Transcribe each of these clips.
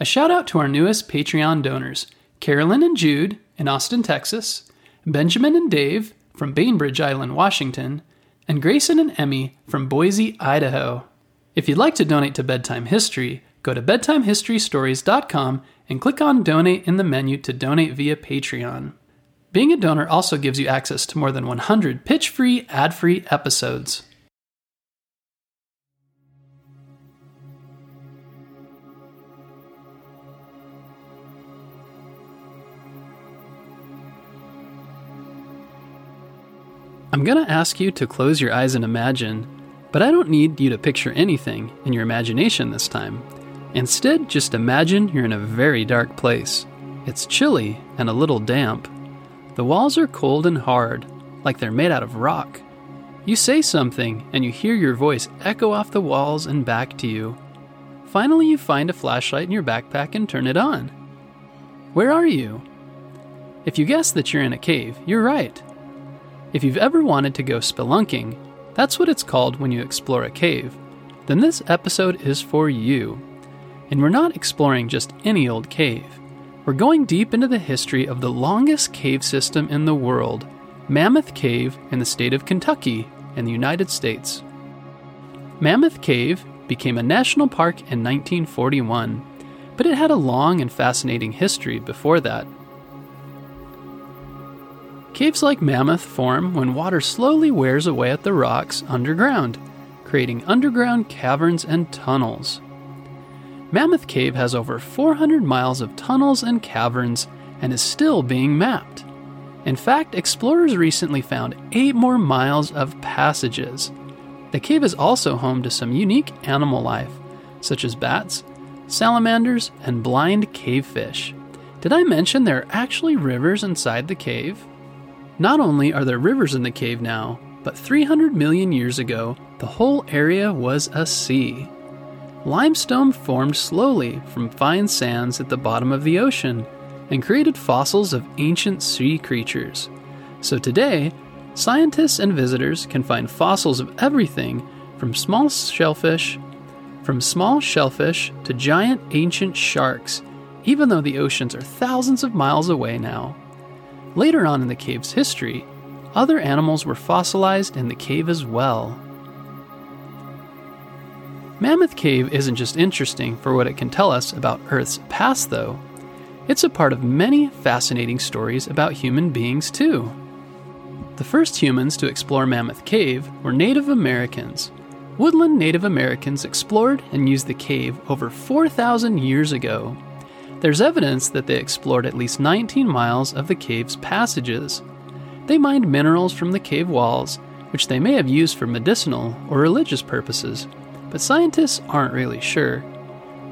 A shout out to our newest Patreon donors Carolyn and Jude in Austin, Texas, Benjamin and Dave from Bainbridge Island, Washington, and Grayson and Emmy from Boise, Idaho. If you'd like to donate to Bedtime History, go to bedtimehistorystories.com and click on Donate in the menu to donate via Patreon. Being a donor also gives you access to more than 100 pitch free, ad free episodes. I'm going to ask you to close your eyes and imagine, but I don't need you to picture anything in your imagination this time. Instead, just imagine you're in a very dark place. It's chilly and a little damp. The walls are cold and hard, like they're made out of rock. You say something, and you hear your voice echo off the walls and back to you. Finally, you find a flashlight in your backpack and turn it on. Where are you? If you guess that you're in a cave, you're right. If you've ever wanted to go spelunking, that's what it's called when you explore a cave, then this episode is for you. And we're not exploring just any old cave. We're going deep into the history of the longest cave system in the world, Mammoth Cave in the state of Kentucky in the United States. Mammoth Cave became a national park in 1941, but it had a long and fascinating history before that. Caves like Mammoth form when water slowly wears away at the rocks underground, creating underground caverns and tunnels. Mammoth Cave has over 400 miles of tunnels and caverns and is still being mapped. In fact, explorers recently found eight more miles of passages. The cave is also home to some unique animal life, such as bats, salamanders, and blind cavefish. Did I mention there are actually rivers inside the cave? Not only are there rivers in the cave now, but 300 million years ago, the whole area was a sea. Limestone formed slowly from fine sands at the bottom of the ocean and created fossils of ancient sea creatures. So today, scientists and visitors can find fossils of everything from small shellfish, from small shellfish to giant ancient sharks, even though the oceans are thousands of miles away now. Later on in the cave's history, other animals were fossilized in the cave as well. Mammoth Cave isn't just interesting for what it can tell us about Earth's past, though. It's a part of many fascinating stories about human beings, too. The first humans to explore Mammoth Cave were Native Americans. Woodland Native Americans explored and used the cave over 4,000 years ago. There's evidence that they explored at least 19 miles of the cave's passages. They mined minerals from the cave walls, which they may have used for medicinal or religious purposes, but scientists aren't really sure.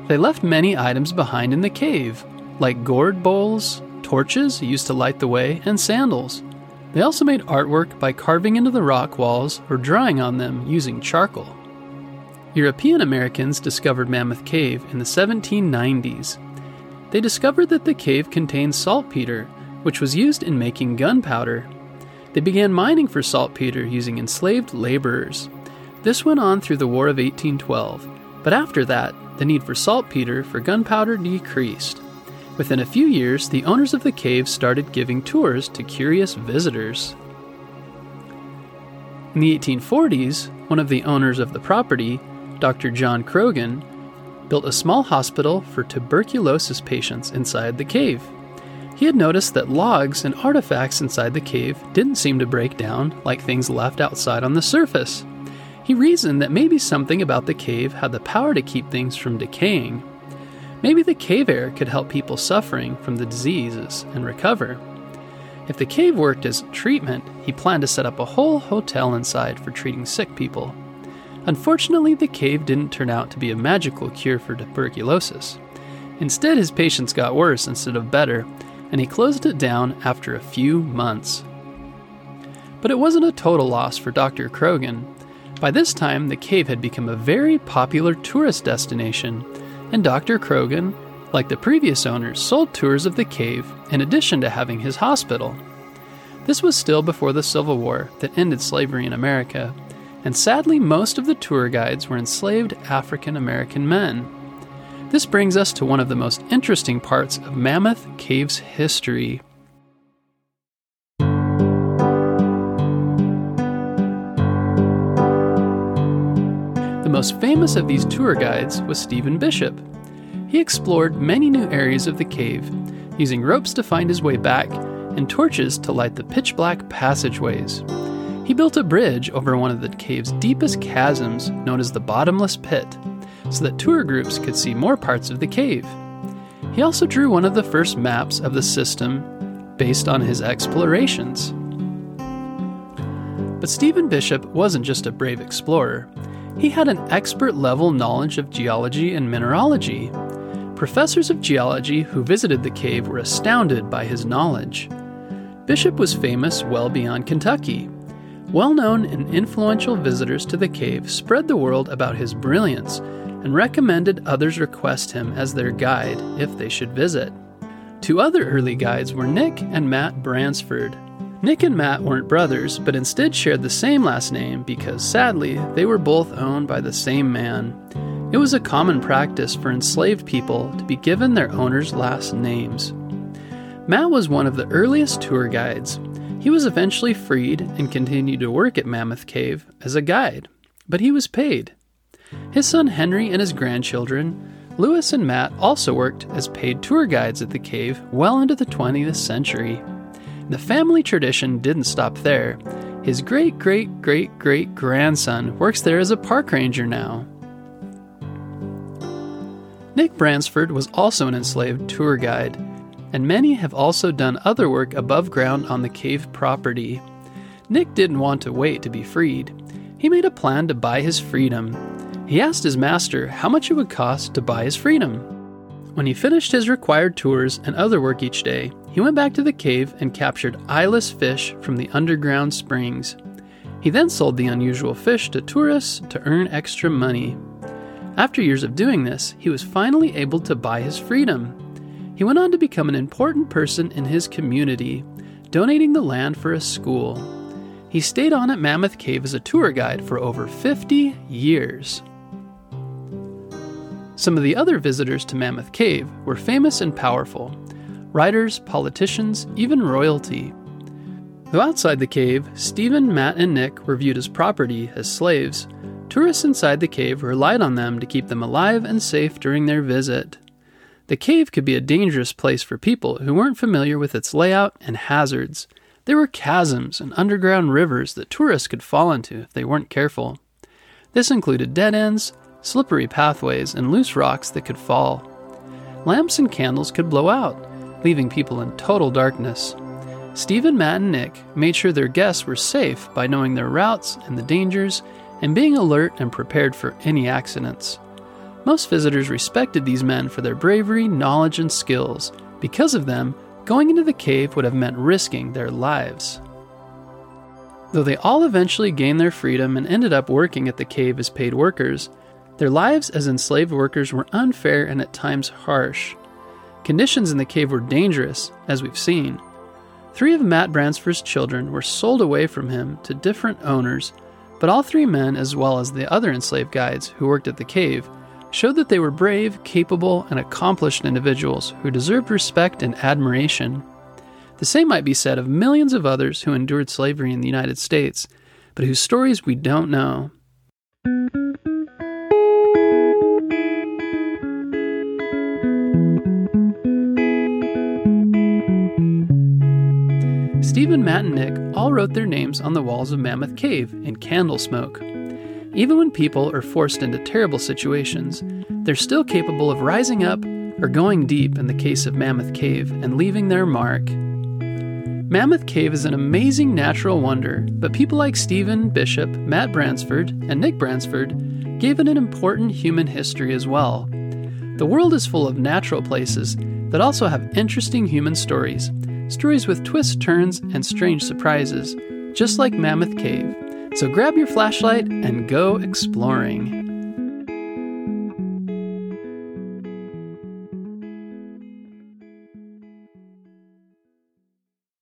They left many items behind in the cave, like gourd bowls, torches used to light the way, and sandals. They also made artwork by carving into the rock walls or drawing on them using charcoal. European Americans discovered Mammoth Cave in the 1790s they discovered that the cave contained saltpeter, which was used in making gunpowder. They began mining for saltpeter using enslaved laborers. This went on through the War of 1812, but after that, the need for saltpeter for gunpowder decreased. Within a few years, the owners of the cave started giving tours to curious visitors. In the 1840s, one of the owners of the property, Dr. John Croghan, built a small hospital for tuberculosis patients inside the cave. He had noticed that logs and artifacts inside the cave didn't seem to break down like things left outside on the surface. He reasoned that maybe something about the cave had the power to keep things from decaying. Maybe the cave air could help people suffering from the diseases and recover. If the cave worked as treatment, he planned to set up a whole hotel inside for treating sick people. Unfortunately, the cave didn't turn out to be a magical cure for tuberculosis. Instead, his patients got worse instead of better, and he closed it down after a few months. But it wasn't a total loss for Dr. Croghan. By this time, the cave had become a very popular tourist destination, and Dr. Croghan, like the previous owners, sold tours of the cave in addition to having his hospital. This was still before the Civil War that ended slavery in America, and sadly, most of the tour guides were enslaved African American men. This brings us to one of the most interesting parts of Mammoth Cave's history. The most famous of these tour guides was Stephen Bishop. He explored many new areas of the cave, using ropes to find his way back and torches to light the pitch black passageways. He built a bridge over one of the cave's deepest chasms, known as the Bottomless Pit, so that tour groups could see more parts of the cave. He also drew one of the first maps of the system based on his explorations. But Stephen Bishop wasn't just a brave explorer. He had an expert level knowledge of geology and mineralogy. Professors of geology who visited the cave were astounded by his knowledge. Bishop was famous well beyond Kentucky. Well known and influential visitors to the cave spread the word about his brilliance and recommended others request him as their guide if they should visit. Two other early guides were Nick and Matt Bransford, Nick and Matt weren't brothers, but instead shared the same last name because, sadly, they were both owned by the same man. It was a common practice for enslaved people to be given their owners' last names. Matt was one of the earliest tour guides. He was eventually freed and continued to work at Mammoth Cave as a guide, but he was paid. His son Henry and his grandchildren, Lewis and Matt, also worked as paid tour guides at the cave well into the 20th century. The family tradition didn't stop there. His great great great great grandson works there as a park ranger now. Nick Bransford was also an enslaved tour guide, and many have also done other work above ground on the cave property. Nick didn't want to wait to be freed. He made a plan to buy his freedom. He asked his master how much it would cost to buy his freedom. When he finished his required tours and other work each day, he went back to the cave and captured eyeless fish from the underground springs. He then sold the unusual fish to tourists to earn extra money. After years of doing this, he was finally able to buy his freedom. He went on to become an important person in his community, donating the land for a school. He stayed on at Mammoth Cave as a tour guide for over 50 years. Some of the other visitors to Mammoth Cave were famous and powerful writers, politicians, even royalty. Though outside the cave, Stephen, Matt, and Nick were viewed as property, as slaves, tourists inside the cave relied on them to keep them alive and safe during their visit. The cave could be a dangerous place for people who weren't familiar with its layout and hazards. There were chasms and underground rivers that tourists could fall into if they weren't careful. This included dead ends, slippery pathways, and loose rocks that could fall. Lamps and candles could blow out, leaving people in total darkness. Stephen, Matt, and Nick made sure their guests were safe by knowing their routes and the dangers and being alert and prepared for any accidents. Most visitors respected these men for their bravery, knowledge, and skills. Because of them, going into the cave would have meant risking their lives. Though they all eventually gained their freedom and ended up working at the cave as paid workers, their lives as enslaved workers were unfair and at times harsh. Conditions in the cave were dangerous, as we've seen. Three of Matt Bransford's children were sold away from him to different owners, but all three men, as well as the other enslaved guides who worked at the cave, showed that they were brave, capable, and accomplished individuals who deserved respect and admiration. The same might be said of millions of others who endured slavery in the United States, but whose stories we don't know. Stephen, Matt, and Nick all wrote their names on the walls of Mammoth Cave in candle smoke. Even when people are forced into terrible situations, they're still capable of rising up or going deep in the case of Mammoth Cave and leaving their mark. Mammoth Cave is an amazing natural wonder, but people like Stephen Bishop, Matt Bransford, and Nick Bransford gave it an important human history as well. The world is full of natural places that also have interesting human stories stories with twists, turns, and strange surprises, just like Mammoth Cave. So grab your flashlight and go exploring.